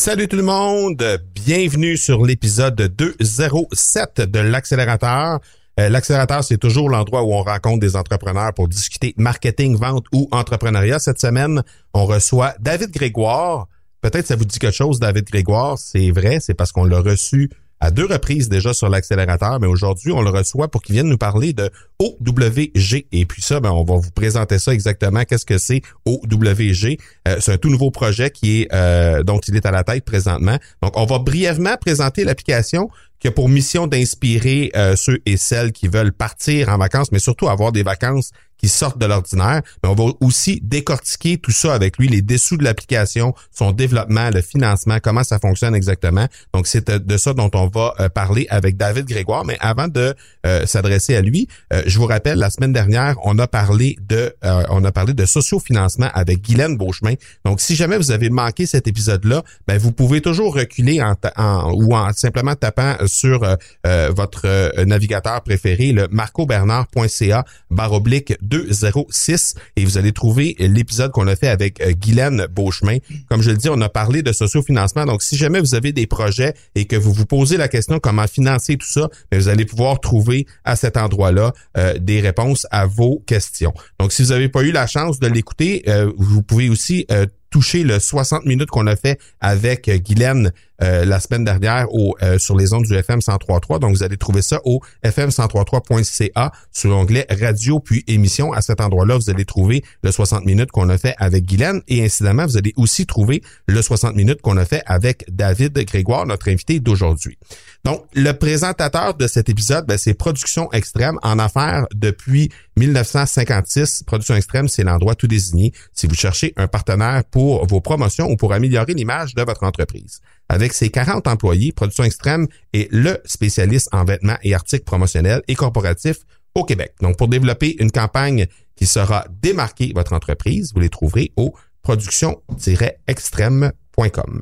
Salut tout le monde, bienvenue sur l'épisode 207 de l'accélérateur. Euh, l'accélérateur, c'est toujours l'endroit où on rencontre des entrepreneurs pour discuter marketing, vente ou entrepreneuriat. Cette semaine, on reçoit David Grégoire. Peut-être ça vous dit quelque chose, David Grégoire. C'est vrai, c'est parce qu'on l'a reçu à deux reprises déjà sur l'accélérateur, mais aujourd'hui, on le reçoit pour qu'il vienne nous parler de OWG. Et puis ça, ben, on va vous présenter ça exactement. Qu'est-ce que c'est OWG? Euh, c'est un tout nouveau projet qui est euh, dont il est à la tête présentement. Donc, on va brièvement présenter l'application qui a pour mission d'inspirer euh, ceux et celles qui veulent partir en vacances, mais surtout avoir des vacances qui sortent de l'ordinaire. Mais on va aussi décortiquer tout ça avec lui, les dessous de l'application, son développement, le financement, comment ça fonctionne exactement. Donc, c'est de ça dont on va euh, parler avec David Grégoire. Mais avant de euh, s'adresser à lui, euh, je vous rappelle, la semaine dernière, on a parlé de on a parlé de sociofinancement avec Guylaine Beauchemin. Donc, si jamais vous avez manqué cet épisode-là, ben, vous pouvez toujours reculer en, en ou en simplement tapant sur votre navigateur préféré, le marcobernard.ca baroblique 206 et vous allez trouver l'épisode qu'on a fait avec euh, Guylaine Beauchemin. Comme je le dis, on a parlé de sociofinancement. Donc, si jamais vous avez des projets et que vous vous posez la question comment financer tout ça, ben, vous allez pouvoir trouver à cet endroit-là euh, des réponses à vos questions. Donc, si vous n'avez pas eu la chance de l'écouter, euh, vous pouvez aussi toucher le 60 minutes qu'on a fait avec Guylaine euh, la semaine dernière au, euh, sur les ondes du FM 103.3. Donc, vous allez trouver ça au fm103.3.ca sur l'onglet radio puis émission. À cet endroit-là, vous allez trouver le 60 minutes qu'on a fait avec Guylaine et incidemment, vous allez aussi trouver le 60 minutes qu'on a fait avec David Grégoire, notre invité d'aujourd'hui. Donc, le présentateur de cet épisode, ben, c'est Production Extrême en affaires depuis 1956. Production Extrême, c'est l'endroit tout désigné si vous cherchez un partenaire pour vos promotions ou pour améliorer l'image de votre entreprise. Avec ses 40 employés, Production Extrême est le spécialiste en vêtements et articles promotionnels et corporatifs au Québec. Donc, pour développer une campagne qui sera démarquée votre entreprise, vous les trouverez au production-extrême.com.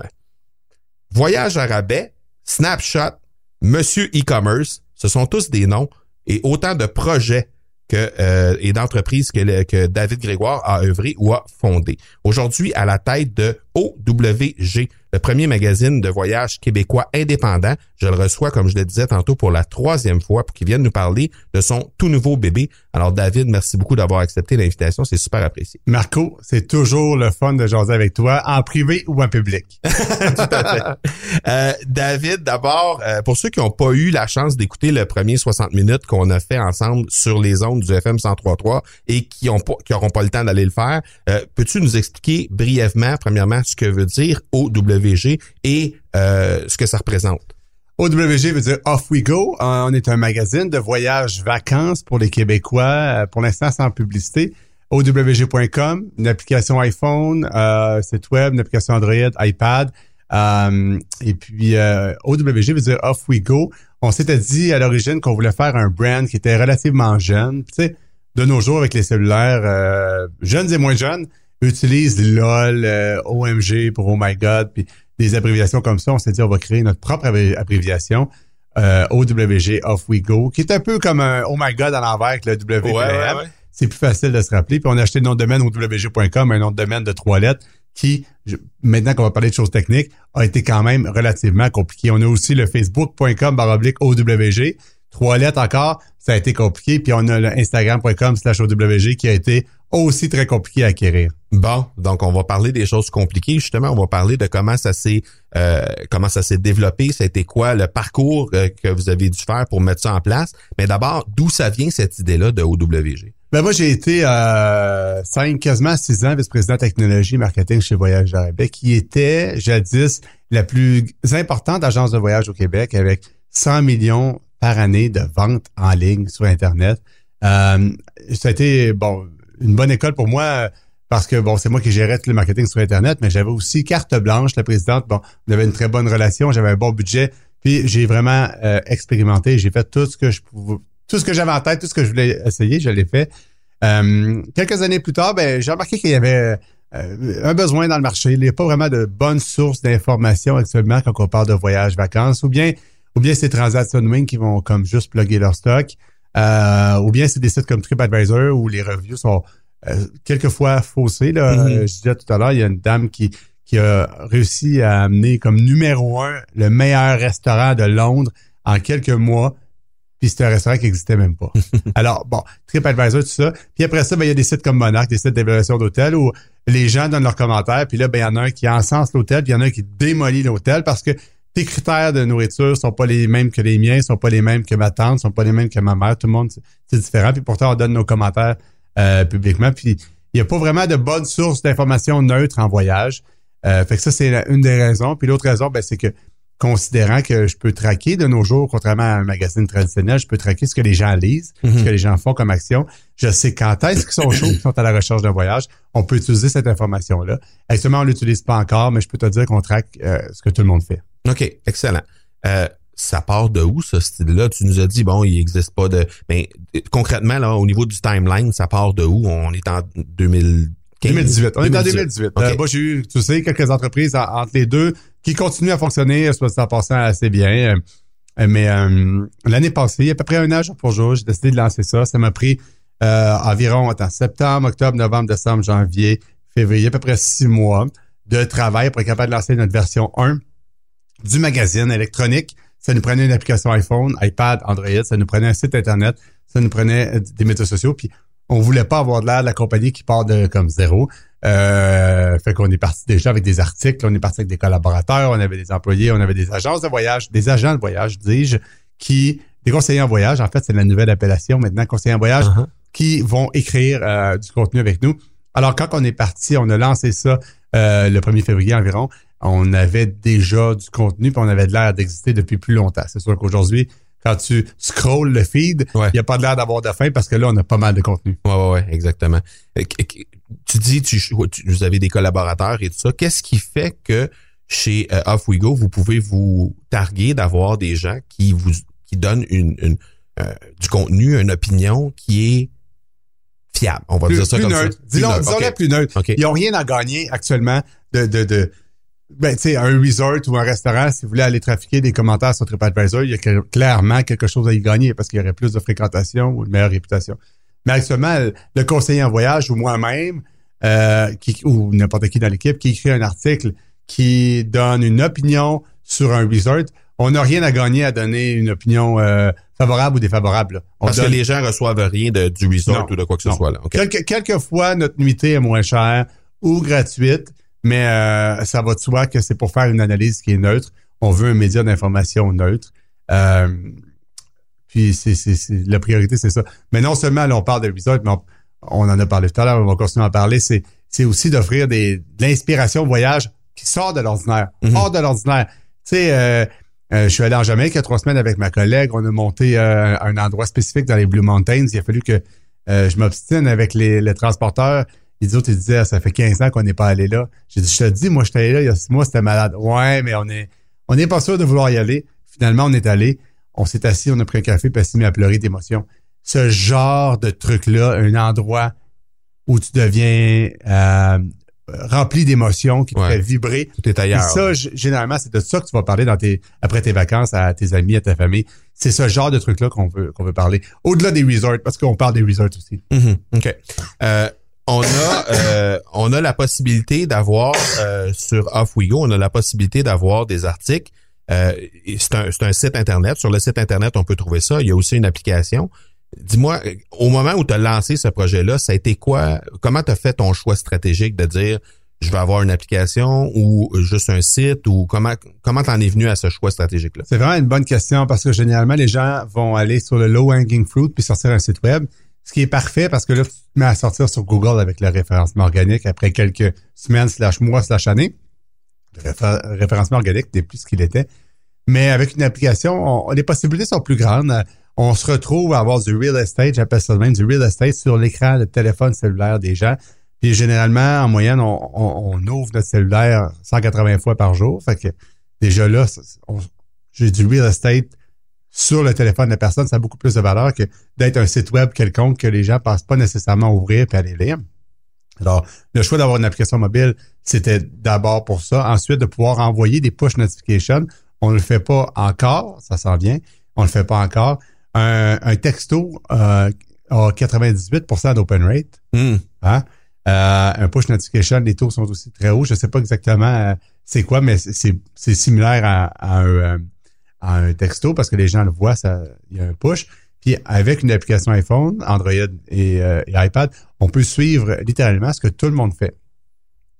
Voyage à rabais, Snapshot, Monsieur e-commerce, ce sont tous des noms et autant de projets que, euh, et d'entreprises que, David Grégoire a œuvré ou a fondé. Aujourd'hui, à la tête de OWG, le premier magazine de voyage québécois indépendant. Je le reçois, comme je le disais tantôt, pour la troisième fois pour qu'il vienne nous parler de son tout nouveau bébé. Alors, David, merci beaucoup d'avoir accepté l'invitation. C'est super apprécié. Marco, c'est toujours le fun de jaser avec toi, en privé ou en public. tout à fait. Euh, David, d'abord, euh, pour ceux qui n'ont pas eu la chance d'écouter le premier 60 minutes qu'on a fait ensemble sur les ondes du FM 103.3 et qui n'auront pas, pas le temps d'aller le faire, euh, peux-tu nous expliquer brièvement, premièrement, ce que veut dire OWG et euh, ce que ça représente. OWG veut dire Off We Go. Euh, on est un magazine de voyage vacances pour les Québécois, euh, pour l'instant sans publicité. OWG.com, une application iPhone, site web, une application Android, iPad. et puis OWG veut dire Off We Go. On s'était dit à l'origine qu'on voulait faire un brand qui était relativement jeune. Tu sais, de nos jours avec les cellulaires, jeunes et moins jeunes, utilise LOL, euh, OMG pour Oh My God, puis des abréviations comme ça. On s'est dit, on va créer notre propre abréviation. Euh, OWG Off We Go, qui est un peu comme un Oh My God à l'envers avec le WPM. C'est plus facile de se rappeler. Puis on a acheté le nom de domaine OWG.com, un nom de domaine de trois lettres qui, maintenant qu'on va parler de choses techniques, a été quand même relativement compliqué. On a aussi le facebook.com baroblique OWG. Trois lettres encore, ça a été compliqué. Puis on a le instagram.com slash OWG qui a été aussi très compliqué à acquérir. Bon, donc on va parler des choses compliquées justement. On va parler de comment ça s'est euh, comment ça s'est développé. Ça a été quoi le parcours euh, que vous avez dû faire pour mettre ça en place. Mais d'abord, d'où ça vient cette idée-là de OWG Ben moi j'ai été euh, cinq, quasiment six ans vice-président technologie et marketing chez Voyage Arabais, qui était jadis la plus importante agence de voyage au Québec avec 100 millions par année de ventes en ligne sur Internet. Euh, ça a été une bonne école pour moi parce que bon, c'est moi qui gérais tout le marketing sur Internet, mais j'avais aussi carte blanche, la présidente. Bon, on avait une très bonne relation, j'avais un bon budget. Puis j'ai vraiment euh, expérimenté, j'ai fait tout ce que je pouvais, tout ce que j'avais en tête, tout ce que je voulais essayer, je l'ai fait. Euh, quelques années plus tard, ben, j'ai remarqué qu'il y avait un besoin dans le marché. Il n'y a pas vraiment de bonnes sources d'informations actuellement quand on parle de voyage, vacances, ou bien, ou bien c'est Transaction Wing qui vont comme juste plugger leur stock. Euh, ou bien c'est des sites comme TripAdvisor où les reviews sont euh, quelquefois faussés. Là. Mm-hmm. Euh, je disais tout à l'heure, il y a une dame qui, qui a réussi à amener comme numéro un le meilleur restaurant de Londres en quelques mois. Puis c'est un restaurant qui n'existait même pas. Alors, bon, TripAdvisor, tout ça. Puis après ça, ben, il y a des sites comme Monarch, des sites d'évaluation d'hôtel où les gens donnent leurs commentaires. Puis là, ben, il y en a un qui encense l'hôtel, puis il y en a un qui démolit l'hôtel parce que tes critères de nourriture sont pas les mêmes que les miens, sont pas les mêmes que ma tante, sont pas les mêmes que ma mère. Tout le monde, c'est différent. Puis pourtant, on donne nos commentaires euh, publiquement. Puis il n'y a pas vraiment de bonne source d'informations neutres en voyage. Euh, fait que ça, c'est une des raisons. Puis l'autre raison, ben, c'est que considérant que je peux traquer de nos jours, contrairement à un magazine traditionnel, je peux traquer ce que les gens lisent, ce Mhm. que les gens font comme action. Je sais quand est-ce qu'ils sont chauds, qu'ils sont à la recherche d'un voyage. On peut utiliser cette information-là. Actuellement, on l'utilise pas encore, mais je peux te dire qu'on traque euh, ce que tout le monde fait. OK, excellent. Euh, ça part de où, ce style-là? Tu nous as dit, bon, il n'existe pas de... Mais euh, concrètement, là, au niveau du timeline, ça part de où? On est en 2015? 2018. On est en 2018. OK. Euh, moi, j'ai eu, tu sais, quelques entreprises en- entre les deux qui continuent à fonctionner, soit en passant assez bien. Euh, mais euh, l'année passée, il y a à peu près un an jour pour jour, j'ai décidé de lancer ça. Ça m'a pris euh, environ attends, septembre, octobre, novembre, décembre, janvier, février, à peu près six mois de travail pour être capable de lancer notre version 1 du magazine électronique. Ça nous prenait une application iPhone, iPad, Android, ça nous prenait un site Internet, ça nous prenait des médias sociaux. Puis on voulait pas avoir de l'air de la compagnie qui part de comme zéro. Euh, fait qu'on est parti déjà avec des articles, on est parti avec des collaborateurs, on avait des employés, on avait des agences de voyage, des agents de voyage, dis-je, qui, des conseillers en voyage, en fait, c'est la nouvelle appellation maintenant, conseillers en voyage, Uh-huh. qui vont écrire euh, du contenu avec nous. Alors, quand on est parti, on a lancé ça euh, le 1er février environ, on avait déjà du contenu, puis on avait de l'air d'exister depuis plus longtemps. C'est sûr qu'aujourd'hui, quand tu scrolles le feed, il Ouais. n'y a pas de l'air d'avoir de fin parce que là, on a pas mal de contenu. Ouais, ouais, ouais, exactement. Tu dis, tu, tu- vous avez des collaborateurs et tout ça. Qu'est-ce qui fait que chez euh, Off We Go, vous pouvez vous targuer d'avoir des gens qui vous qui donnent une, une, euh, du contenu, une opinion qui est fiable? On va Plus, dire ça plus comme neutre. ça. Disons, ok. plus neutre. Ils n'ont rien à gagner actuellement de, de, de ben, tu sais, un resort ou un restaurant, si vous voulez aller trafiquer des commentaires sur TripAdvisor, il y a clairement quelque chose à y gagner parce qu'il y aurait plus de fréquentation ou une meilleure réputation. Mais actuellement, le conseiller en voyage ou moi-même, euh, qui, ou n'importe qui dans l'équipe, qui écrit un article qui donne une opinion sur un resort, on n'a rien à gagner à donner une opinion euh, favorable ou défavorable. là. On Parce donne- que les gens reçoivent rien de, du resort Non. ou de quoi que ce Non. soit là. Quelque- quelquefois, notre nuitée est moins chère ou gratuite, mais euh, ça va de soi que c'est pour faire une analyse qui est neutre. On veut un média d'information neutre. Euh, puis c'est, c'est, c'est- la priorité, c'est ça. Mais non seulement là, on parle de resort, mais on, on en a parlé tout à l'heure, on va continuer à en parler, c'est, c'est aussi d'offrir des, de l'inspiration au voyage qui sort de l'ordinaire, Mhm. hors de l'ordinaire. Tu sais, euh, euh, je suis allé en Jamaïque il y a trois semaines avec ma collègue. On a monté euh, un endroit spécifique dans les Blue Mountains. Il a fallu que euh, je m'obstine avec les, les transporteurs. Les autres, ils disaient, Ah, ça fait 15 ans qu'on n'est pas allé là. J'ai dit, je te dis, moi, je suis allé là il y a six mois, c'était malade. Ouais, mais on est, on n'est pas sûr de vouloir y aller. Finalement, on est allé. On s'est assis, on a pris un café, puis elle s'est mis à pleurer d'émotion. Ce genre de truc-là, un endroit où tu deviens euh, rempli d'émotions, qui te Ouais. fait vibrer. Tout est ailleurs. ça, g- généralement, c'est de ça que tu vas parler dans tes, après tes vacances à tes amis, à ta famille. C'est ce genre de truc-là qu'on veut, qu'on veut parler. Au-delà des resorts, parce qu'on parle des resorts aussi. Mhm, OK. Euh, on a euh, on a la possibilité d'avoir sur Off We Go, on a la possibilité d'avoir des articles. Euh, c'est un, site internet. Sur le site internet, on peut trouver ça. Il y a aussi une application. Dis-moi, euh, au moment où tu as lancé ce projet-là, ça a été quoi? Comment tu as fait ton choix stratégique de dire je vais avoir une application ou juste un site ou comment comment t'en es venu à ce choix stratégique-là? C'est vraiment une bonne question parce que généralement, les gens vont aller sur le low hanging fruit puis sortir un site web. Ce qui est parfait parce que là, tu te mets à sortir sur Google avec le référencement organique après quelques semaines, slash mois, slash années. Référencement organique n'est plus ce qu'il était. Mais avec une application, on- les possibilités sont plus grandes. On se retrouve à avoir du real estate, j'appelle ça de même, du real estate sur l'écran de téléphone cellulaire des gens. Puis généralement, en moyenne, on, ouvre notre cellulaire 180 fois par jour. Fait que déjà là, j'ai du real estate sur le téléphone de la personne, ça a beaucoup plus de valeur que d'être un site web quelconque que les gens passent pas nécessairement ouvrir et aller lire. Alors, le choix d'avoir une application mobile, c'était d'abord pour ça. Ensuite, de pouvoir envoyer des push notifications. On ne le fait pas encore, ça s'en vient. On le fait pas encore. Un, un texto euh, a 98% d'open rate. Hmm. Hein? Euh, un push notification, les taux sont aussi très hauts. Je sais pas exactement euh, c'est quoi, mais c'est similaire à, un, à, un, texto parce que les gens le voient, il y a un push. Puis avec une application iPhone, Android et, et iPad, on peut suivre littéralement ce que tout le monde fait.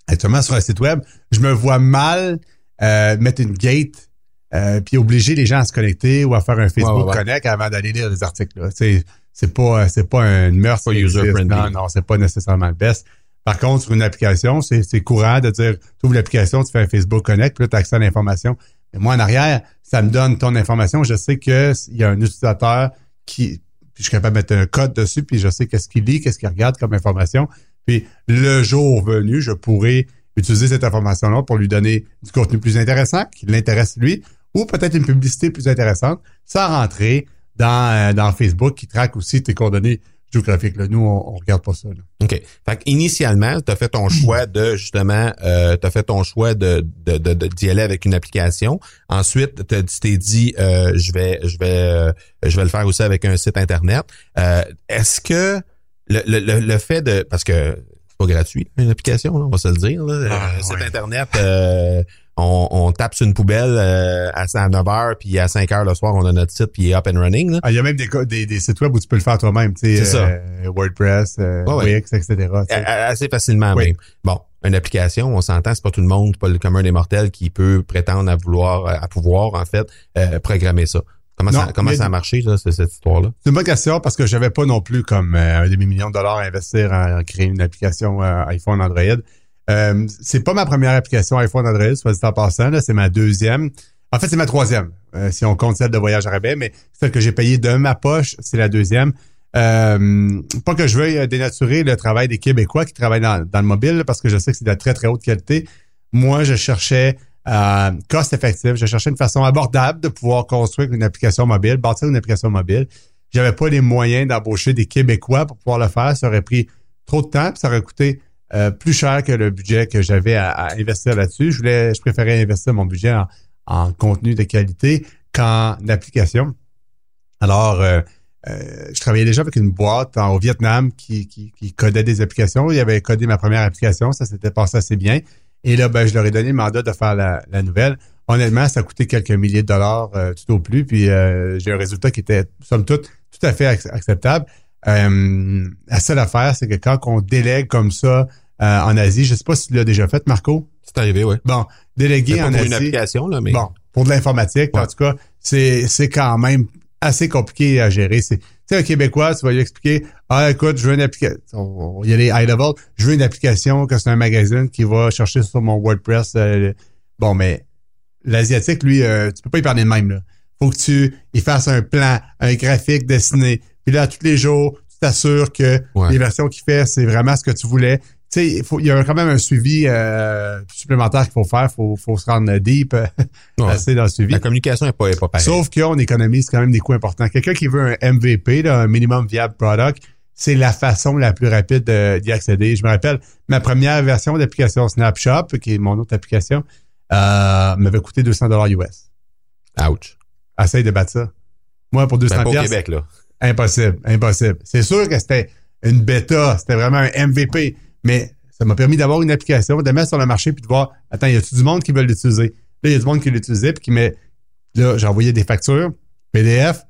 Actuellement, sur un site web, je me vois mal euh, mettre une gate euh, puis obliger les gens à se connecter ou à faire un Facebook Connect avant d'aller lire des articles. C'est c'est pas c'est pas un user friendly. Non, non, c'est pas nécessairement le best. Par contre, sur une application, c'est courant de dire tu ouvres l'application, tu fais un Facebook Connect, puis là, tu as accès à l'information. Mais moi, en arrière, ça me donne ton information. Je sais qu'il y a un utilisateur Puis je suis capable de mettre un code dessus, puis je sais qu'est-ce qu'il lit, qu'est-ce qu'il regarde comme information. Puis le jour venu, je pourrais utiliser cette information-là pour lui donner du contenu plus intéressant, qui l'intéresse lui, ou peut-être une publicité plus intéressante, sans rentrer dans, euh, dans Facebook qui traque aussi tes coordonnées géographiques. Là. Nous, on, on regarde pas ça. Là. OK. Fait initialement, tu as fait ton choix de justement euh, tu as fait ton choix de, de, de, d'y aller avec une application. Ensuite, tu t'es dit euh, je vais je vais euh, je vais le faire aussi avec un site internet. Euh, est-ce que le, le, le fait de parce que c'est pas gratuit une application on va se le dire là. Ah, euh, site internet euh, on, on, tape sur une poubelle euh, à, 9 h puis à 5 h le soir on a notre site puis il est up and running là. Ah, il y a même des, des, des, sites web où tu peux le faire toi-même tu sais euh, WordPress euh, Wix etc assez facilement même bon une application, on s'entend, c'est pas tout le monde, pas le commun des mortels qui peut prétendre à vouloir, à pouvoir en fait programmer ça. Comment, ça, comment ça a marché, là, cette histoire-là? C'est une bonne question parce que j'avais pas non plus comme euh, un demi-million de dollars à investir en, créer une application euh, iPhone Android. Euh, c'est pas ma première application iPhone Android, soit dit en passant, c'est ma deuxième. En fait, c'est ma troisième, euh, si on compte celle de Voyage à rabais, mais celle que j'ai payée de ma poche, c'est la deuxième. Euh, pas que je veuille dénaturer le travail des Québécois qui travaillent dans, le mobile, parce que je sais que c'est de très, très haute qualité. Moi, je cherchais euh, cost effectif. Je cherchais une façon abordable de pouvoir construire une application mobile, bâtir une application mobile. J'avais pas les moyens d'embaucher des Québécois pour pouvoir le faire. Ça aurait pris trop de temps, puis ça aurait coûté euh, plus cher que le budget que j'avais à, investir là-dessus. Je voulais, je préférais investir mon budget en, contenu de qualité qu'en application. Alors, euh, euh, je travaillais déjà avec une boîte au Vietnam qui, codait des applications. Il avait codé ma première application, ça s'était passé assez bien. Et là, ben, je leur ai donné le mandat de faire la, nouvelle. Honnêtement, ça a coûté quelques milliers de dollars tout au plus, puis j'ai un résultat qui était, somme toute, tout à fait acceptable. Euh, la seule affaire, c'est que quand on délègue comme ça en Asie, je sais pas si tu l'as déjà fait, Marco. C'est arrivé, oui. Bon, déléguer en pour Asie. une application, là, mais. Bon, pour de l'informatique, en tout cas, c'est, c'est quand même assez compliqué à gérer. C'est, sais, un Québécois, tu vas lui expliquer, ah, écoute, je veux une application, il y a les high level, je veux une application que c'est un magazine qui va chercher sur mon WordPress. Euh, bon, mais l'asiatique, lui, euh, tu peux pas y parler de même, là. Faut que tu y fasses un plan, un graphique dessiné. Puis là, tous les jours, tu t'assures que les versions qu'il fait, c'est vraiment ce que tu voulais tu sais, il, y a quand même un suivi euh, supplémentaire qu'il faut faire. Il faut, faut se rendre deep euh, assez dans le suivi. La communication n'est pas, est pas pareille. Sauf qu'on économise quand même des coûts importants. Quelqu'un qui veut un MVP, là, un minimum viable product, c'est la façon la plus rapide d'y accéder. Je me rappelle, ma première version d'application Snapshot, qui est mon autre application, euh, m'avait coûté 200 dollars US. Ouch. Essaye de battre ça. Moi, pour 200 ben, Québec, là. Impossible, impossible. C'est sûr que c'était une bêta, c'était vraiment un MVP. Mais ça m'a permis d'avoir une application, de mettre sur le marché puis de voir, attends, y a-tu du monde qui veut l'utiliser? Là, il y a du monde qui l'utilisait puis qui met, là, j'ai envoyé des factures PDF.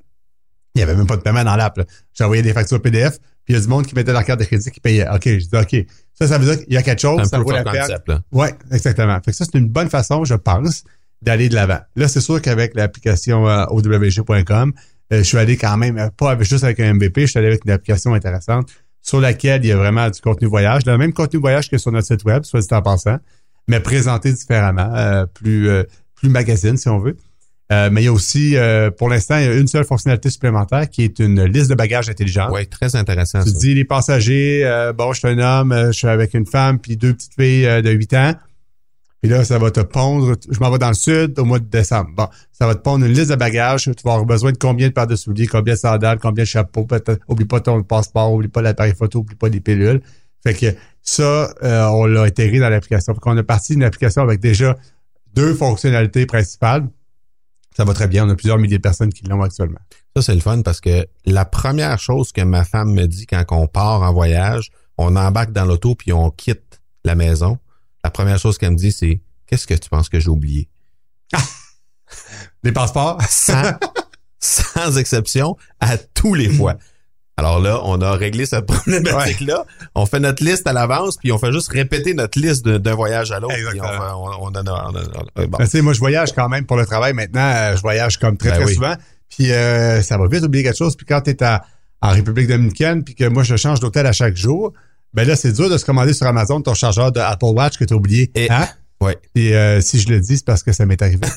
Il n'y avait même pas de paiement dans l'app. J'ai envoyé des factures PDF, puis il y a du monde qui mettait leur carte de crédit qui payait. OK, je dis OK. Ça, ça veut dire qu'il y a quelque chose, ça vaut la peine. Oui, exactement. Fait que ça, c'est une bonne façon, je pense, d'aller de l'avant. Là, c'est sûr qu'avec l'application euh, OWG.com, euh, je suis allé quand même, euh, pas juste avec un MVP, je suis allé avec une application intéressante sur laquelle il y a vraiment du contenu voyage, le même contenu voyage que sur notre site web, soit dit en passant, mais présenté différemment, euh, plus plus magazine si on veut. Mais il y a aussi, pour l'instant, il y a une seule fonctionnalité supplémentaire qui est une liste de bagages intelligente. Oui, très intéressant. Tu dis les passagers, bon, je suis un homme, je suis avec une femme puis deux petites filles de 8 ans. Puis là, ça va te pondre. Je m'en vais dans le sud au mois de décembre. Bon, ça va te pondre une liste de bagages. Tu vas avoir besoin de combien de paires de souliers, combien de sandales, combien de chapeaux. Oublie pas ton passeport, oublie pas l'appareil photo, oublie pas les pilules. Fait que ça, euh, on l'a intégré dans l'application. Fait qu'on a parti d'une application avec déjà deux fonctionnalités principales. Ça va très bien. On a plusieurs milliers de personnes qui l'ont actuellement. Ça, c'est le fun parce que la première chose que ma femme me dit quand on part en voyage, on embarque dans l'auto puis on quitte la maison, la première chose qu'elle me dit, c'est Qu'est-ce que tu penses que j'ai oublié? Les passeports? Sans, sans exception, à tous les fois. Alors là, on a réglé cette problématique-là. On fait notre liste à l'avance, puis on fait juste répéter notre liste d'un voyage à l'autre. On, on, on en a- on a- bon. Ben, tu sais, moi, je voyage quand même pour le travail. Maintenant, euh, je voyage comme très, Ben très oui. souvent. Puis euh, ça va vite oublier quelque chose. Puis quand tu es en République dominicaine, puis que moi, je change d'hôtel à chaque jour, ben là, c'est dur de se commander sur Amazon ton chargeur de Apple Watch que tu as oublié. Et- Hein? Ouais. Et euh, si je le dis, c'est parce que ça m'est arrivé.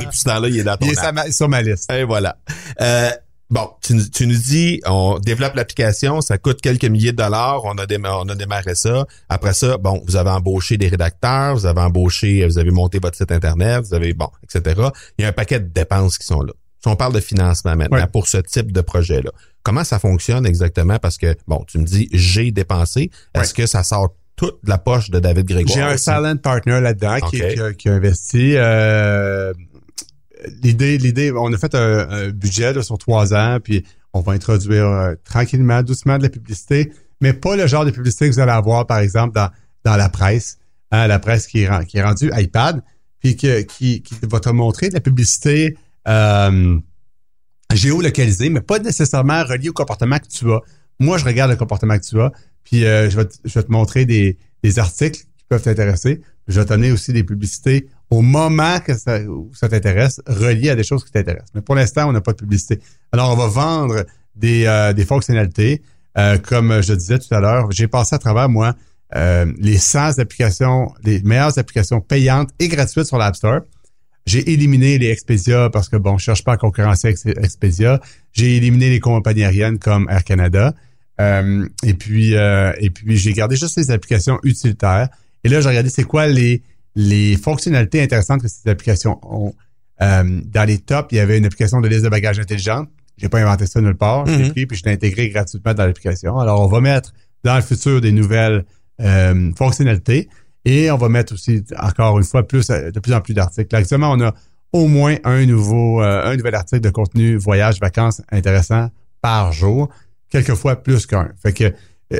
Depuis ce temps-là, il est dans ton Il est ma- sur ma liste. Et voilà. Euh, bon, tu, nous- tu nous dis, on développe l'application, ça coûte quelques milliers de dollars, on a, déma- on a démarré ça. Après ça, bon, vous avez embauché des rédacteurs, vous avez embauché, vous avez monté votre site Internet, vous avez, bon, etc. Il y a un paquet de dépenses qui sont là. Si on parle de financement maintenant pour ce type de projet-là, comment ça fonctionne exactement? Parce que, bon, tu me dis, j'ai dépensé. Est-ce que ça sort toute la poche de David Grégoire? J'ai un silent partner là-dedans qui, a, qui a investi. euh, l'idée, l'idée, on a fait un, un budget là, sur trois ans, puis on va introduire euh, tranquillement, doucement de la publicité, mais pas le genre de publicité que vous allez avoir, par exemple, dans, dans la presse, hein, la presse qui est, ren- qui est rendue iPad, puis que- qui, qui va te montrer de la publicité euh, géolocalisée, mais pas nécessairement reliée au comportement que tu as. Moi, je regarde le comportement que tu as, puis euh, je, vais te, je vais te montrer des, des articles qui peuvent t'intéresser. Je vais te donner aussi des publicités au moment que ça, où ça t'intéresse, reliées à des choses qui t'intéressent. Mais pour l'instant, on n'a pas de publicité. Alors, on va vendre des, euh, des fonctionnalités. Euh, comme je disais tout à l'heure, j'ai passé à travers, moi, euh, les 100 applications, les meilleures applications payantes et gratuites sur l'App Store. J'ai éliminé les Expedia parce que, bon, je cherche pas à concurrencer Ex- Expedia. J'ai éliminé les compagnies aériennes comme Air Canada. Euh, et puis, euh, et puis j'ai gardé juste les applications utilitaires. Et là, j'ai regardé c'est quoi les, les fonctionnalités intéressantes que ces applications ont. Euh, dans les tops, il y avait une application de liste de bagages intelligente. J'ai pas inventé ça nulle part. Je l'ai Mhm. pris puis je l'ai intégré gratuitement dans l'application. Alors, on va mettre dans le futur des nouvelles fonctionnalités et on va mettre aussi encore une fois plus euh, de plus en plus d'articles. Actuellement, on a au moins un nouveau euh, un nouvel article de contenu voyage vacances intéressant par jour, quelquefois plus qu'un. Fait que euh,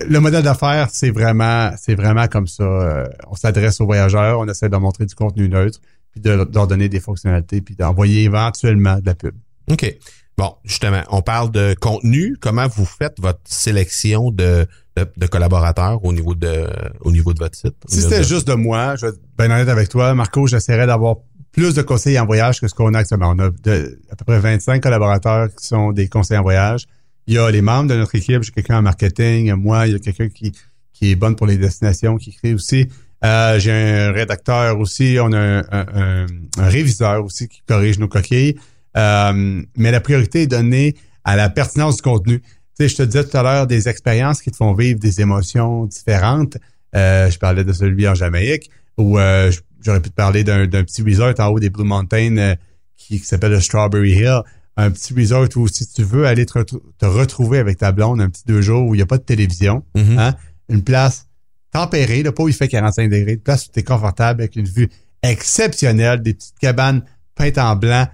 le modèle d'affaires, c'est vraiment c'est vraiment comme ça. On s'adresse aux voyageurs, on essaie de leur montrer du contenu neutre, puis de, de leur donner des fonctionnalités, puis d'envoyer éventuellement de la pub. OK. Bon, justement, on parle de contenu. Comment vous faites votre sélection de, de, de collaborateurs au niveau de au niveau de votre site? Si c'était de- juste de moi, je vais être bien honnête avec toi, Marco, j'essaierais d'avoir plus de conseillers en voyage que ce qu'on a actuellement. On a de- à peu près 25 collaborateurs qui sont des conseillers en voyage. Il y a les membres de notre équipe, j'ai quelqu'un en marketing, moi, il y a quelqu'un qui, qui est bonne pour les destinations, qui écrit aussi. Euh, j'ai un rédacteur aussi, on a un, un- un- un réviseur aussi qui corrige nos coquilles. Euh, mais la priorité est donnée à la pertinence du contenu. Sais, je te disais tout à l'heure des expériences qui te font vivre des émotions différentes. Euh, je parlais de celui en Jamaïque, où euh, j'aurais pu te parler d'un petit resort en haut des Blue Mountains euh, qui, qui s'appelle le Strawberry Hill. Un petit resort où si tu veux aller te, retrou- te retrouver avec ta blonde un petit deux jours où il n'y a pas de télévision, Mhm. hein, une place tempérée, là, pas où il fait 45 degrés, une place où tu es confortable avec une vue exceptionnelle, des petites cabanes peintes en blanc.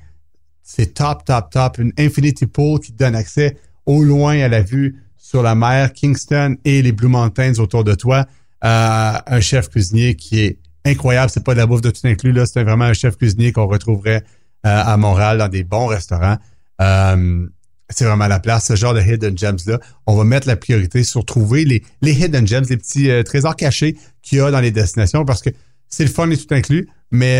C'est top, top, top. Une infinity pool qui te donne accès au loin à la vue sur la mer, Kingston et les Blue Mountains autour de toi. Euh, un chef cuisinier qui est incroyable. C'est pas de la bouffe de tout inclus, là. C'est vraiment un chef cuisinier qu'on retrouverait euh, à Montréal dans des bons restaurants. Euh, c'est vraiment la place, ce genre de hidden gems-là. On va mettre la priorité sur trouver les, les hidden gems, les petits trésors cachés qu'il y a dans les destinations parce que c'est le fun et tout inclus, mais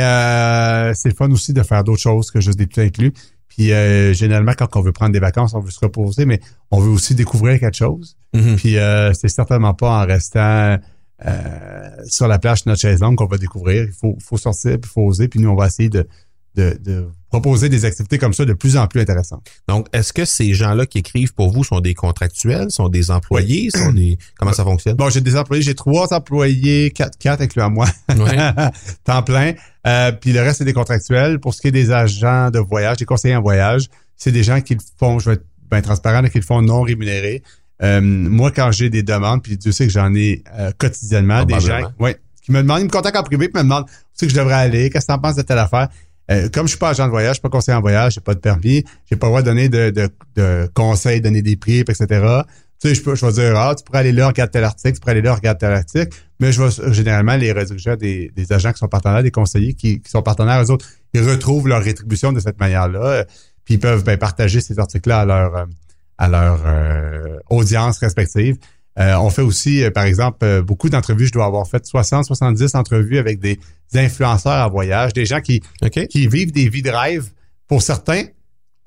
c'est le fun aussi de faire d'autres choses que juste des tout inclus. Puis euh, généralement, quand on veut prendre des vacances, on veut se reposer, mais on veut aussi découvrir quelque chose. Mhm. Puis euh, c'est certainement pas en restant euh, sur la plage de notre chaise longue qu'on va découvrir. Il faut, faut sortir, puis il faut oser. Puis nous, on va essayer de, de, de proposer des activités comme ça de plus en plus intéressantes. Donc, est-ce que ces gens-là qui écrivent pour vous sont des contractuels, sont des employés, sont des comment ça fonctionne? Bon, j'ai des employés, j'ai trois employés, quatre, quatre incluant moi, temps plein. Euh, puis le reste, c'est des contractuels. Pour ce qui est des agents de voyage, des conseillers en voyage, c'est des gens qui le font, je vais être bien transparent, qui le font non rémunérés. Euh, moi, quand j'ai des demandes, puis Dieu sait que j'en ai euh, quotidiennement, des gens ouais, qui me demandent, ils me contactent en privé, puis me demandent où c'est que je devrais aller, qu'est-ce que tu en penses de telle affaire? Euh, comme je suis pas agent de voyage, je suis pas conseiller en voyage, j'ai pas de permis, j'ai pas le droit de donner de, de, de conseils, donner des prix, etc. Tu sais, je, peux, je vais dire, ah, tu pourrais aller là, regarder tel article, tu pourrais aller là, regarder tel article. Mais je vais généralement les rediriger à des, agents qui sont partenaires, des conseillers qui, sont partenaires, eux autres, ils retrouvent leur rétribution de cette manière-là. Puis ils peuvent ben, partager ces articles-là à leur, euh, à leur euh, audience respective. Euh, on fait aussi, par exemple, beaucoup d'entrevues. Je dois avoir fait 60, 70 entrevues avec des influenceurs en voyage, des gens qui, qui vivent des vies de rêve. Pour certains,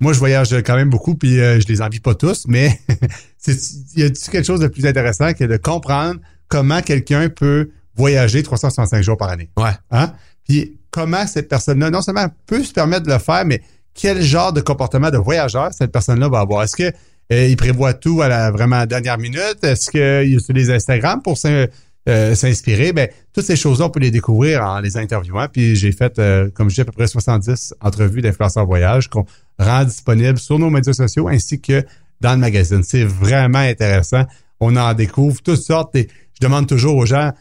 moi, je voyage quand même beaucoup, puis je les envie pas tous, mais il y a quelque chose de plus intéressant que de comprendre comment quelqu'un peut voyager 365 jours par année? Ouais. Hein? Puis comment cette personne-là, non seulement peut se permettre de le faire, mais quel genre de comportement de voyageur cette personne-là va avoir? Est-ce que euh, il prévoit tout à la vraiment dernière minute? Est-ce qu'il utilise Instagram pour euh, s'inspirer? Ben, toutes ces choses-là, on peut les découvrir en les interviewant. Puis j'ai fait, euh, comme je dis, à peu près 70 entrevues d'influenceurs voyage qu'on rend disponibles sur nos médias sociaux ainsi que dans le magazine. C'est vraiment intéressant. On en découvre toutes sortes. Et je demande toujours aux gens,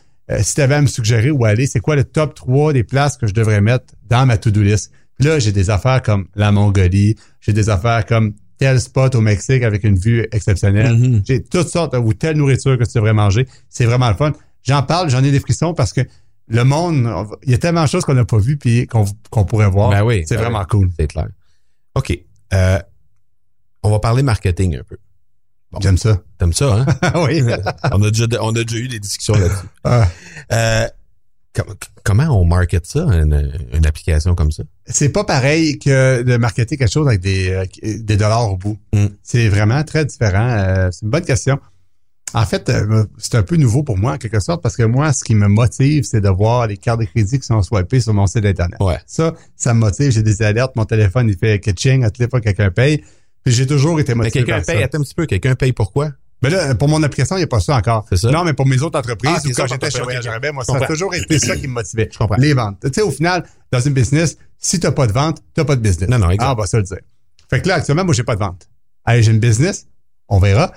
si tu avais à me suggérer où aller, c'est quoi le top 3 des places que je devrais mettre dans ma to-do list? Là, j'ai des affaires comme la Mongolie, j'ai des affaires comme tel spot au Mexique avec une vue exceptionnelle. Mm-hmm. J'ai toutes sortes ou telle nourriture que tu devrais manger. C'est vraiment le fun. J'en parle, j'en ai des frissons parce que le monde, il y a tellement de choses qu'on n'a pas vues puis qu'on pourrait voir. Ben oui, c'est ben vraiment cool. C'est clair. OK. Euh, on va parler marketing un peu. J'aime ça. T'aimes ça, hein? oui. on, a déjà, on a déjà eu des discussions là-dessus. Ah. Euh, comment on market ça, une, application comme ça? C'est pas pareil que de marketer quelque chose avec des, euh, des dollars au bout. Mm. C'est vraiment très différent. Euh, c'est une bonne question. En fait, euh, c'est un peu nouveau pour moi en quelque sorte parce que moi, ce qui me motive, c'est de voir les cartes de crédit qui sont swipées sur mon site internet. Ouais. Ça, ça me motive. J'ai des alertes. Mon téléphone, il fait catching à toutes les fois que quelqu'un paye. Puis j'ai toujours été motivé. Mais quelqu'un paye, attends un petit peu. Quelqu'un paye pourquoi? Mais là, pour mon application, il n'y a pas ça encore. C'est ça? Non, mais pour mes autres entreprises, ah, ou quand j'étais chez Voyage moi, ça a toujours été ça qui me motivait. Je comprends. Les ventes. Tu sais, au final, dans une business, si t'as pas de vente, t'as pas de business. Non, non, exact. Ah, on va ça le dire. Fait que là, actuellement, moi, j'ai pas de vente. Allez, j'ai une business. On verra.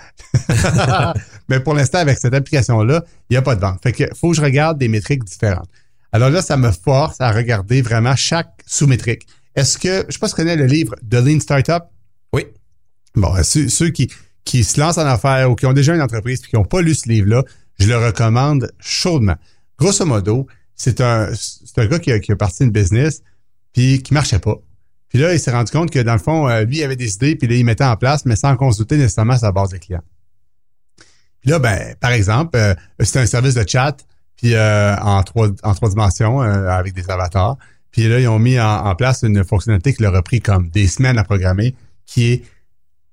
mais pour l'instant, avec cette application-là, il n'y a pas de vente. Fait que faut que je regarde des métriques différentes. Alors là, ça me force à regarder vraiment chaque sous-métrique. Est-ce que, je sais pas si tu connais le livre The Lean Startup? Oui. Bon, ceux, ceux qui, qui se lancent en affaires ou qui ont déjà une entreprise et qui n'ont pas lu ce livre-là, je le recommande chaudement. Grosso modo, c'est un, c'est un gars qui a, qui a parti une business puis qui marchait pas. Puis là, il s'est rendu compte que dans le fond, euh, lui, il avait des idées, puis là, il mettait en place, mais sans consulter nécessairement sa base de clients. Puis là, ben, par exemple, euh, c'était un service de chat, puis euh, en trois en trois dimensions avec des avatars. Puis là, ils ont mis en, en place une fonctionnalité qui leur a pris comme des semaines à programmer, qui est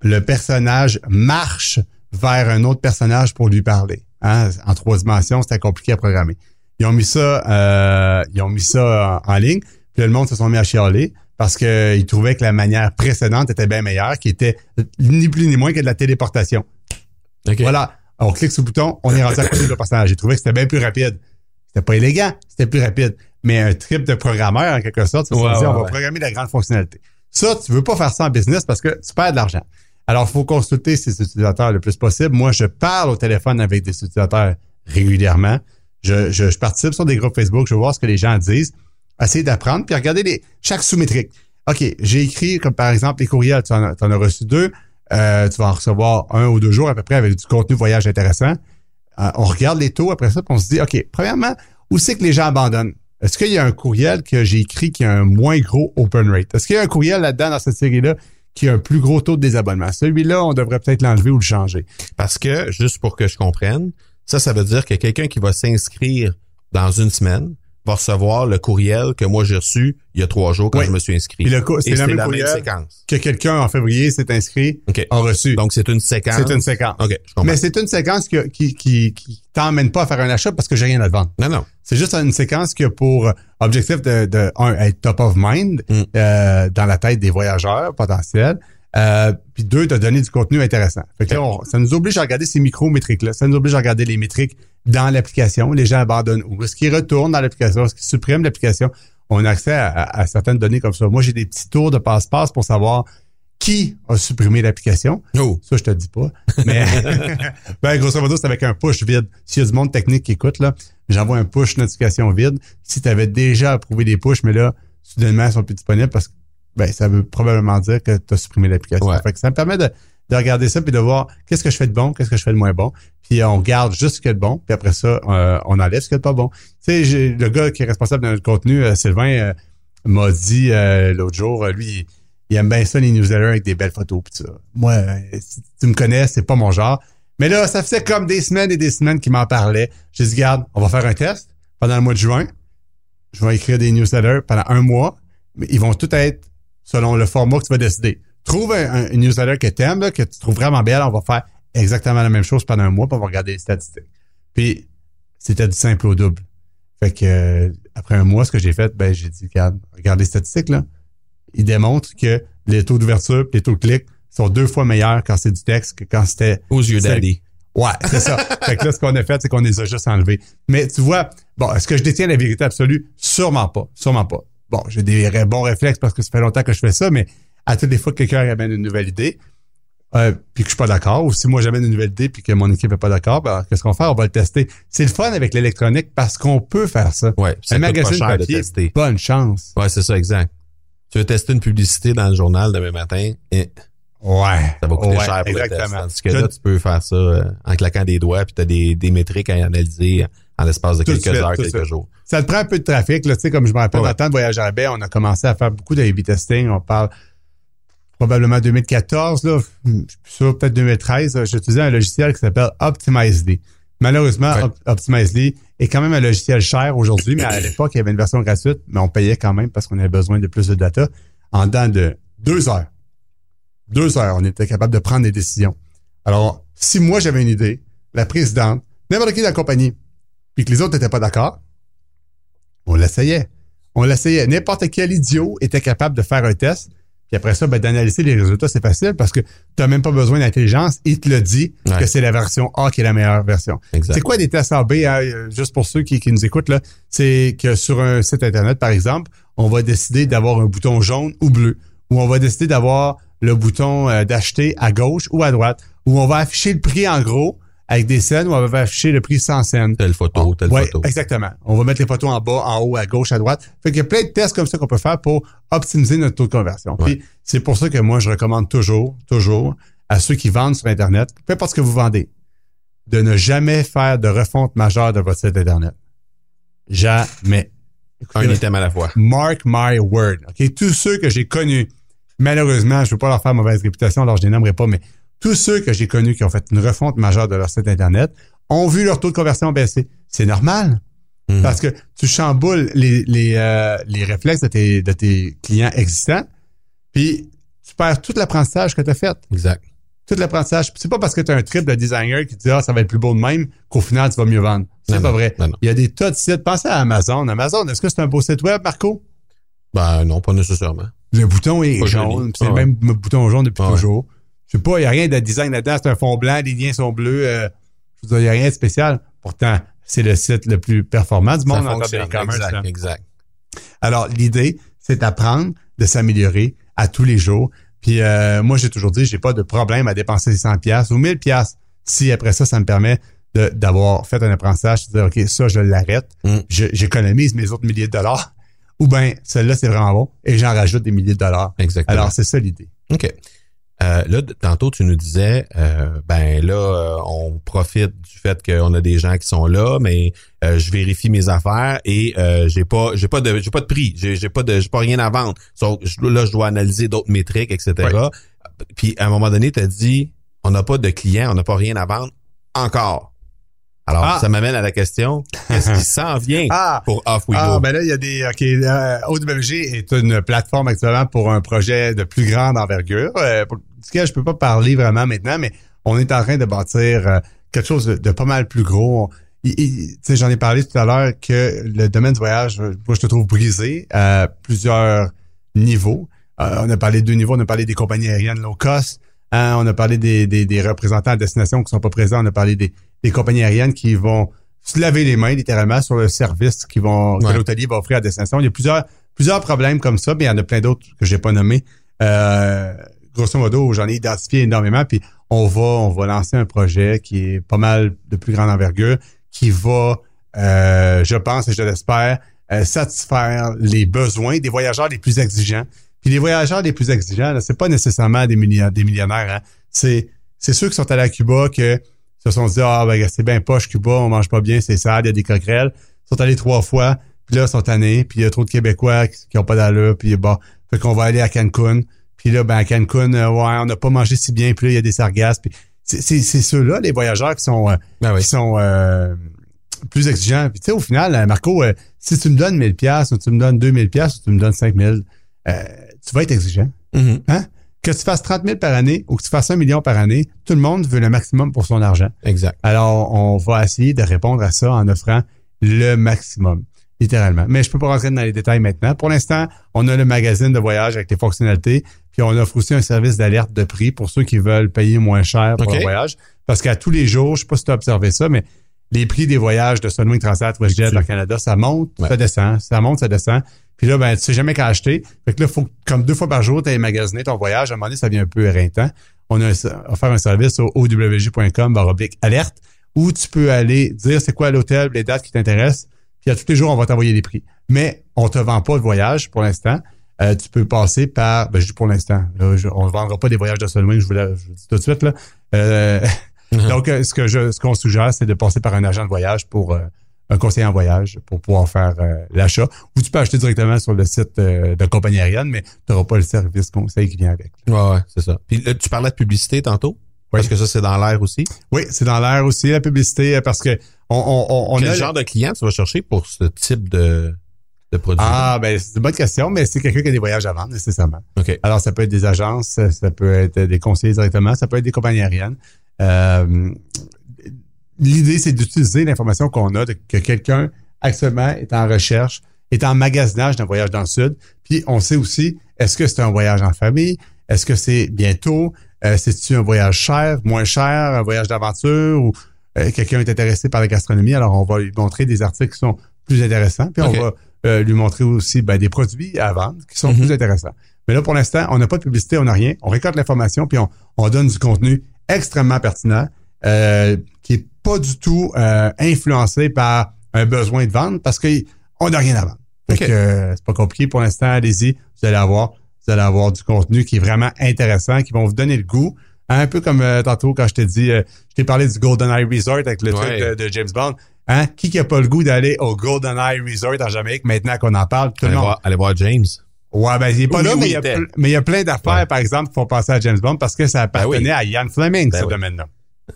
le personnage marche vers un autre personnage pour lui parler. Hein? En trois dimensions, c'était compliqué à programmer. Ils ont mis ça, euh, ils ont mis ça en, ligne, puis le monde se sont mis à chialer parce qu'ils trouvaient que la manière précédente était bien meilleure, qui était ni plus ni moins que de la téléportation. Voilà, on clique sur le bouton, on est rendu à côté du personnage. J'ai trouvé que c'était bien plus rapide. C'était pas élégant, c'était plus rapide. Mais un trip de programmeur, en quelque sorte, ça veut dire on va programmer la grande fonctionnalité. Ça, tu veux pas faire ça en business parce que tu perds de l'argent. Alors, il faut consulter ces utilisateurs le plus possible. Moi, je parle au téléphone avec des utilisateurs régulièrement. Je, participe sur des groupes Facebook, je vois ce que les gens disent, essayer d'apprendre, puis regarder les, chaque sous-métrique. OK, j'ai écrit, comme par exemple, les courriels, tu en, as reçu deux, euh, tu vas en recevoir un ou deux jours à peu près avec du contenu voyage intéressant. Euh, on regarde les taux après ça, puis on se dit, OK, premièrement, où c'est que les gens abandonnent? Est-ce qu'il y a un courriel que j'ai écrit qui a un moins gros open rate? Est-ce qu'il y a un courriel là-dedans dans cette série-là qui a un plus gros taux de désabonnement. Celui-là, on devrait peut-être l'enlever ou le changer. Parce que, juste pour que je comprenne, ça, ça veut dire que quelqu'un qui va s'inscrire dans une semaine va recevoir le courriel que moi j'ai reçu il y a trois jours quand je me suis inscrit. Puis le c'est la, même, la séquence. Que quelqu'un en février s'est inscrit, a reçu. Donc c'est une séquence. C'est une séquence. Mais c'est une séquence qui, qui, qui, qui t'emmène pas à faire un achat parce que j'ai rien à te vendre. Non, non. C'est juste une séquence qui a pour objectif de, de un, être top of mind mm. euh, dans la tête des voyageurs potentiels. Euh, puis deux, de donner du contenu intéressant. Fait que là, ça nous oblige à regarder ces micro-métriques-là. Ça nous oblige à regarder les métriques dans l'application. Les gens abandonnent où? Est-ce qu'ils retournent dans l'application? Est-ce qu'ils suppriment l'application? On a accès à, certaines données comme ça. Moi, j'ai des petits tours de passe-passe pour savoir qui a supprimé l'application. Oh. Ça, je te dis pas. Mais ben, grosso modo, c'est avec un push vide. S'il y a du monde technique qui écoute, là, j'envoie un push notification vide. Si tu avais déjà approuvé des pushs, mais là, soudainement, ils sont plus disponibles parce que ben, ça veut probablement dire que tu as supprimé l'application. Fait que ça me permet de, de regarder ça puis de voir qu'est-ce que je fais de bon, qu'est-ce que je fais de moins bon. Puis on garde juste ce qui est de bon, puis après ça, euh, on enlève ce qui est pas bon. Tu sais, le gars qui est responsable de notre contenu, euh, Sylvain, euh, m'a dit l'autre jour, lui, il aime bien ça, les newsletters avec des belles photos pis ça. Moi, si tu me connais, c'est pas mon genre. Mais là, ça faisait comme des semaines et des semaines qu'il m'en parlait. J'ai dit, garde, on va faire un test pendant le mois de juin. Je vais écrire des newsletters pendant un mois, mais ils vont tous être selon le format que tu vas décider. Trouve un, newsletter que tu aimes, que tu trouves vraiment belle, on va faire exactement la même chose pendant un mois, puis on va regarder les statistiques. Puis, c'était du simple au double. Fait que euh, après un mois, ce que j'ai fait, ben j'ai dit, regarde, regarde les statistiques, là. Ils démontrent que les taux d'ouverture les taux de clic sont deux fois meilleurs quand c'est du texte que quand c'était... Aux yeux d'Ali. Ouais, c'est ça. fait que là, ce qu'on a fait, c'est qu'on les a juste enlevés. Mais tu vois, bon, est-ce que je détiens la vérité absolue? Sûrement pas. Sûrement pas. Bon, j'ai des bons réflexes parce que ça fait longtemps que je fais ça, mais à toutes les fois que quelqu'un amène une nouvelle idée, euh, puis que je suis pas d'accord, ou si moi j'amène une nouvelle idée puis que mon équipe est pas d'accord, ben, qu'est-ce qu'on fait? On va le tester. C'est le fun avec l'électronique parce qu'on peut faire ça. Ouais, un magazine pas papier, de tester. bonne chance. Ouais, c'est ça, exact. Tu veux tester une publicité dans le journal demain matin, et ouais, ça va coûter cher pour le test. Tandis que là, tu peux faire ça euh, en claquant des doigts, puis tu as des, des métriques à analyser en l'espace de quelques heures, quelques jours. Ça te prend un peu de trafic. Là, tu sais, comme je me rappelle, ouais. dans le temps de voyage à la baie, on a commencé à faire beaucoup de A-B testing. On parle probablement 2014, là, sûr, peut-être 2013, j'utilisais un logiciel qui s'appelle Optimizely. Malheureusement, Optimizely est quand même un logiciel cher aujourd'hui, mais à l'époque, il y avait une version gratuite, mais on payait quand même parce qu'on avait besoin de plus de data. En dedans de deux heures, deux heures, on était capable de prendre des décisions. Alors, si moi j'avais une idée, la présidente, n'importe qui de la compagnie, puis que les autres n'étaient pas d'accord, on l'essayait. On l'essayait. N'importe quel idiot était capable de faire un test, puis après ça, ben, d'analyser les résultats, c'est facile parce que tu n'as même pas besoin d'intelligence. Il te le dit que c'est la version A qui est la meilleure version. C'est quoi des tests AB, hein, juste pour ceux qui, nous écoutent, là? C'est que sur un site Internet, par exemple, on va décider d'avoir un bouton jaune ou bleu, ou on va décider d'avoir le bouton euh, d'acheter à gauche ou à droite, ou on va afficher le prix en gros, avec des scènes où on va afficher le prix sans scène. Telle photo, telle ouais, photo. Exactement. On va mettre les photos en bas, en haut, à gauche, à droite. Fait qu'il y a plein de tests comme ça qu'on peut faire pour optimiser notre taux de conversion. Puis c'est pour ça que moi, je recommande toujours, toujours à ceux qui vendent sur Internet, peu importe ce que vous vendez, de ne jamais faire de refonte majeure de votre site Internet. Jamais. Un item à la fois. Mark my word. OK? Tous ceux que j'ai connus, malheureusement, je ne veux pas leur faire mauvaise réputation, alors je les nommerai pas, mais tous ceux que j'ai connus qui ont fait une refonte majeure de leur site Internet ont vu leur taux de conversion baisser. C'est normal. Mhm. Parce que tu chamboules les, les, euh, les réflexes de tes, de tes clients existants, puis tu perds tout l'apprentissage que tu as fait. Exact. Tout l'apprentissage. C'est pas parce que tu as un trip de designer qui te dit Ah, ça va être plus beau de même qu'au final, tu vas mieux vendre. C'est pas vrai. Il y a des tas de sites. Pensez à Amazon. Amazon, est-ce que c'est un beau site web, Marco? Ben non, pas nécessairement. Le bouton est jaune. C'est le même bouton jaune depuis toujours. Je sais pas, il n'y a rien de design là-dedans. C'est un fond blanc, les liens sont bleus. Euh, je veux dire, il n'y a rien de spécial. Pourtant, c'est le site le plus performant du monde en termes Exact, exact. Alors, l'idée, c'est d'apprendre, de s'améliorer à tous les jours. Puis euh, moi, j'ai toujours dit, j'ai pas de problème à dépenser 100 pièces ou 1000 pièces si après ça, ça me permet d'avoir fait un apprentissage, de dire, OK, ça, je l'arrête, mm. j'économise mes autres milliers de dollars, ou bien, celle-là, c'est vraiment bon, et j'en rajoute des milliers de dollars. Exactement. Alors, c'est ça l'idée. OK. Euh, là, tantôt, tu nous disais, euh, ben là, euh, on profite du fait qu'on a des gens qui sont là, mais euh, je vérifie mes affaires et j'ai pas, j'ai pas de, j'ai pas de prix, j'ai, j'ai pas de, j'ai pas rien à vendre. Donc là, je dois analyser d'autres métriques, etc. Puis à un moment donné, tu as dit, on n'a pas de clients, on n'a pas rien à vendre encore. Alors, ah. ça m'amène à la question, qu'est-ce qui s'en vient ah. pour Off We Ah, ben là, il y a des... OK, euh, OWG est une plateforme actuellement pour un projet de plus grande envergure, euh, pour duquel je peux pas parler vraiment maintenant, mais on est en train de bâtir euh, quelque chose de, pas mal plus gros. Tu sais, j'en ai parlé tout à l'heure que le domaine du voyage, moi, je te trouve brisé à plusieurs niveaux. Euh, on a parlé de deux niveaux, on a parlé des compagnies aériennes low cost, hein, on a parlé des, des, des représentants à destination qui sont pas présents, on a parlé des des compagnies aériennes qui vont se laver les mains littéralement sur le service qui vont que l'hôtelier va offrir à destination. Il y a plusieurs plusieurs problèmes comme ça, mais il y en a plein d'autres que j'ai pas nommés. Euh, grosso modo, j'en ai identifié énormément, puis on va on va lancer un projet qui est pas mal de plus grande envergure, qui va, euh, je pense et je l'espère, euh, satisfaire les besoins des voyageurs les plus exigeants. Puis les voyageurs les plus exigeants, c'est pas nécessairement des millionnaires, des millionnaires. Hein? c'est ceux qui sont allés à Cuba que se sont dit ah ben c'est bien poche Cuba, on mange pas bien, c'est sale, il y a des coquerelles. Ils sont allés trois fois, puis là ils sont tannés, puis il y a trop de Québécois qui, qui ont pas d'allure, puis bon, fait qu'on va aller à Cancun. Puis là ben à Cancun, euh, ouais, on n'a pas mangé si bien, puis là il y a des sargasses, puis c'est ceux-là les voyageurs qui sont euh, Ben oui. qui sont euh, plus exigeants. Puis tu sais au final Marco, si tu me donnes 1000 pièces ou tu me donnes 2000 pièces ou tu me donnes 5000, euh, tu vas être exigeant. Mhm. Hein? Que tu fasses 30 000 par année ou que tu fasses un million par année, tout le monde veut le maximum pour son argent. Exact. Alors, on va essayer de répondre à ça en offrant le maximum, littéralement. Mais je peux pas rentrer dans les détails maintenant. Pour l'instant, on a le magazine de voyage avec les fonctionnalités, puis on offre aussi un service d'alerte de prix pour ceux qui veulent payer moins cher pour OK. le voyage. Parce qu'à tous les jours, je sais pas si tu as observé ça, mais les prix des voyages de Sunwing Transat, WestJet, Air Canada, ça monte, Ouais. ça descend, ça monte, ça descend. Puis là, ben, tu sais jamais qu'à acheter. Fait que là, faut comme deux fois par jour, tu magasiner ton voyage. À un moment donné, ça devient un peu éreintant. On a offert un service au baroblique alerte où tu peux aller dire c'est quoi l'hôtel, les dates qui t'intéressent. Puis à tous les jours, on va t'envoyer les prix. Mais on te vend pas de voyage pour l'instant. Euh, tu peux passer par, ben, je dis pour l'instant, on ne vendra pas des voyages de Sunwing, je vous, le- je vous le dis tout de suite. Là. Euh, donc, euh, ce que je, ce qu'on suggère, c'est de passer par un agent de voyage pour euh, un conseiller en voyage pour pouvoir faire euh, l'achat. Ou tu peux acheter directement sur le site euh, de compagnie aérienne, mais tu n'auras pas le service conseil qui vient avec. Ouais, ouais, c'est ça. Puis là, tu parlais de publicité tantôt? Parce que ça, c'est dans l'air aussi? Oui, c'est dans l'air aussi, la publicité, euh, parce que on, on, on, on Quel a... genre de client tu vas chercher pour ce type de, de produit? Ah, ben, c'est une bonne question, mais c'est quelqu'un qui a des voyages à vendre, nécessairement. OK. Alors, ça peut être des agences, ça peut être des conseillers directement, ça peut être des compagnies aériennes. Euh, L'idée, c'est d'utiliser l'information qu'on a, de, que quelqu'un actuellement est en recherche, est en magasinage d'un voyage dans le sud. Puis, on sait aussi, est-ce que c'est un voyage en famille? Est-ce que c'est bientôt? Euh, C'est-tu un voyage cher, moins cher, un voyage d'aventure? Ou euh, quelqu'un est intéressé par la gastronomie? Alors, on va lui montrer des articles qui sont plus intéressants. Puis, on va euh, lui montrer aussi ben, des produits à vendre qui sont Mhm. plus intéressants. Mais là, pour l'instant, on n'a pas de publicité, on n'a rien. On récolte l'information, puis on, on donne du contenu extrêmement pertinent, euh, qui est pas du tout euh, influencé par un besoin de vendre, parce que on n'a rien à vendre. Fait OK. que euh, c'est pas compliqué pour l'instant. Allez-y, vous allez avoir, vous allez avoir du contenu qui est vraiment intéressant, qui vont vous donner le goût. Hein, Un peu comme euh, tantôt quand je t'ai dit, euh, je t'ai parlé du Golden Eye Resort avec le Ouais. truc de, de James Bond. Hein? Qui qui a pas le goût d'aller au Golden Eye Resort en Jamaïque maintenant qu'on en parle? Tout le Allez monde. voir, allez voir James. Ouais, ben, il est pas Oui, là, oui, mais il y a, il était. ple- mais il y a plein d'affaires, Ouais. par exemple, qui font passer à James Bond parce que ça appartenait oui. à Ian Fleming, Ben ce domaine-là.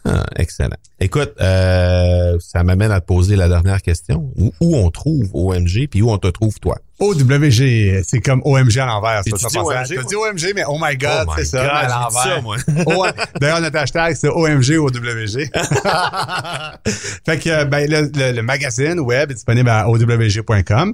Ah, excellent. Écoute, euh, ça m'amène à te poser la dernière question. Où, où on trouve OMG puis où on te trouve toi? OWG, c'est comme OMG à l'envers. tu dis à- OMG, OMG, mais oh my God, oh c'est ça, God, à l'envers. D'ailleurs, notre hashtag, c'est OMG ou OWG. fait que ben, le, le- le magazine web est disponible à owg.com.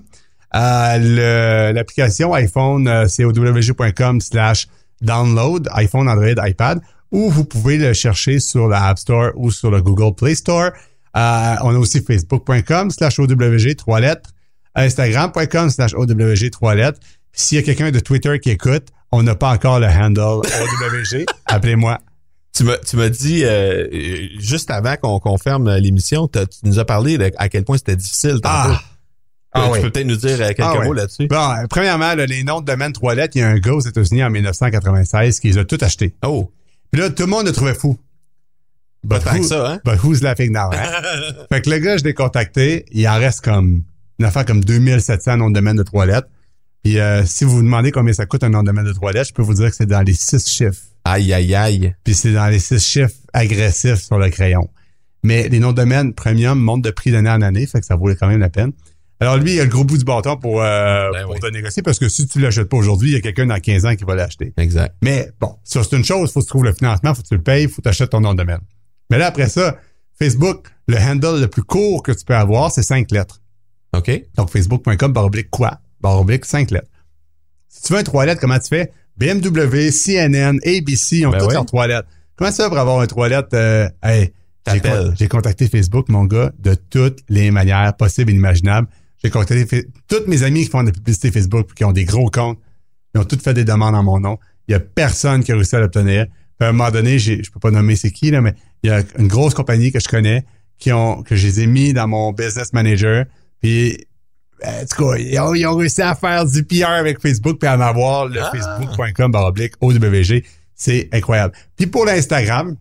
Euh, L'application iPhone, euh, c'est owg.com slash download, iPhone, Android, iPad, ou vous pouvez le chercher sur la App Store ou sur le Google Play Store. Euh, on a aussi facebook.com slash OWG, trois lettres, instagram.com slash OWG, trois lettres. Puis S'il y a quelqu'un de Twitter qui écoute, on n'a pas encore le handle OWG, appelez-moi. Tu m'as, tu m'as dit, euh, euh, juste avant qu'on ferme l'émission, tu nous as parlé de à quel point c'était difficile. Ah! Ah tu oui. peux peut-être nous dire euh, quelques Ah mots oui. là-dessus? Bon, euh, premièrement, là, les noms de domaine trois lettres, il y a un gars aux États-Unis en 1996 qui les a tous achetés. Oh, Puis là, tout le monde le trouvait fou. But who- que ça, hein? But who's laughing now, hein? fait que le gars, je l'ai contacté. Il en reste comme une affaire comme 2700 noms de domaine de trois lettres. Puis euh, si vous vous demandez combien ça coûte un nom de domaine de trois lettres, je peux vous dire que c'est dans les six chiffres. Aïe, aïe, aïe. Puis c'est dans les six chiffres agressifs sur le crayon. Mais les noms de domaine premium montent de prix d'année en année, fait que ça vaut quand même la peine. Alors lui, il a le gros bout du bâton pour, euh, Ben pour oui. te négocier parce que si tu l'achètes pas aujourd'hui, il y a quelqu'un dans 15 ans qui va l'acheter. Exact. Mais bon, ça c'est une chose, faut que tu trouves le financement, faut que tu le payes, faut que tu achètes ton nom de domaine. Mais là, après ça, Facebook, le handle le plus court que tu peux avoir, c'est cinq lettres. OK? Donc, facebook.com, barre oblique quoi? Barre oblique, cinq lettres. Si tu veux un trois lettres, comment tu fais? BMW, CNN, ABC, ils ont Ben toutes oui. leurs trois lettres. Comment ça pour avoir un trois lettres? Euh, hey, j'ai contacté Facebook, mon gars, de toutes les manières possibles et inimaginables. J'ai contacté toutes mes amis qui font de la publicité Facebook, qui ont des gros comptes. Ils ont toutes fait des demandes en mon nom. Il y a personne qui a réussi à l'obtenir. À un moment donné, je peux pas nommer c'est qui, là, mais il y a une grosse compagnie que je connais qui ont, que je les ai mis dans mon business manager. Puis, en tout cas, ils ont, ils ont réussi à faire du PR avec Facebook puis à en avoir le Ah. facebook.com baroblique OWG. C'est incroyable. Puis pour l'Instagram,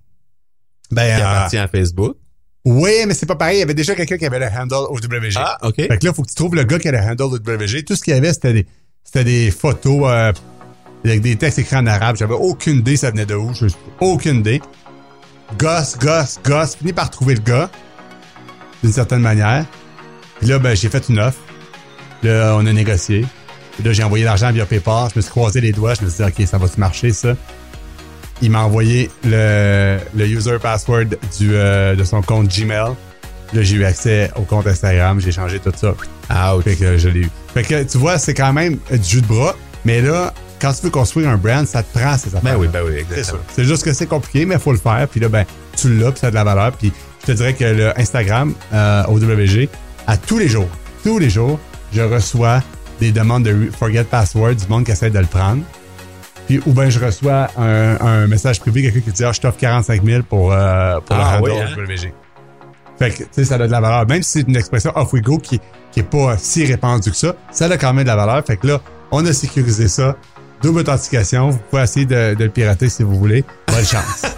ben, qui appartient à Facebook. Oui, mais c'est pas pareil. Il y avait déjà quelqu'un qui avait le handle OWG. Ah, OK. Fait que là, il faut que tu trouves le gars qui a le handle OWG. Tout ce qu'il y avait, c'était des, c'était des photos euh, avec des textes écrits en arabe. J'avais aucune idée ça venait de où. Aucune idée. Gosse, gosse, gosse. Fini par trouver le gars. D'une certaine manière. Puis là, ben, j'ai fait une offre. Là, on a négocié. Puis là, j'ai envoyé l'argent via PayPal. Je me suis croisé les doigts. Je me suis dit, OK, ça va-tu marcher, ça? Il m'a envoyé le, le user password du, euh, de son compte Gmail. Là, j'ai eu accès au compte Instagram, j'ai changé tout ça. Ah, ok. Fait que je l'ai eu. Fait que tu vois, c'est quand même du jus de bras, mais là, quand tu veux construire un brand, ça te prend ces affaires. Ben oui, ben oui, exactement. C'est juste que c'est compliqué, mais il faut le faire. Puis là, ben, tu l'as, puis ça a de la valeur. Puis je te dirais que le Instagram, euh, OWG, à tous les jours, tous les jours, je reçois des demandes de forget password du monde qui essaie de le prendre. Puis, ou bien je reçois un, un message privé, quelqu'un qui dit Ah, je t'offre 45 000 pour, euh, pour Ah, le oui, hein? Fait que, tu sais, ça a de la valeur. Même si c'est une expression off we go qui, qui est pas si répandue que ça, ça a quand même de la valeur. Fait que là, on a sécurisé ça. Double authentification. Vous pouvez essayer de, de le pirater si vous voulez. Bonne chance.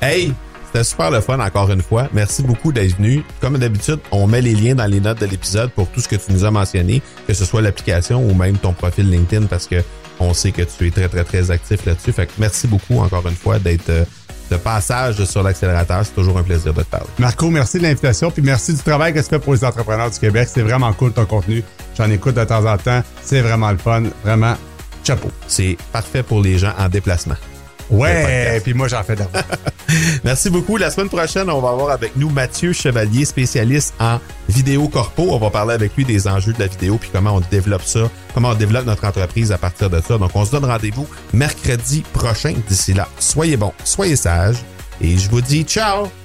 Hey, c'était super le fun encore une fois. Merci beaucoup d'être venu. Comme d'habitude, on met les liens dans les notes de l'épisode pour tout ce que tu nous as mentionné, que ce soit l'application ou même ton profil LinkedIn parce que on sait que tu es très très très actif là-dessus. Fait que merci beaucoup encore une fois d'être euh, de passage sur l'accélérateur. C'est toujours un plaisir de te parler. Marco, merci de l'invitation. Puis merci du travail que tu fais pour les entrepreneurs du Québec. C'est vraiment cool ton contenu. J'en écoute de temps en temps. C'est vraiment le fun. Vraiment, chapeau. C'est parfait pour les gens en déplacement. Ouais, puis moi j'en fais d'abord. Merci beaucoup. La semaine prochaine, on va avoir avec nous Mathieu Chevalier, spécialiste en vidéo corpo. On va parler avec lui des enjeux de la vidéo puis comment on développe ça, comment on développe notre entreprise à partir de ça. Donc, on se donne rendez-vous mercredi prochain. D'ici là, soyez bons, soyez sages et je vous dis ciao!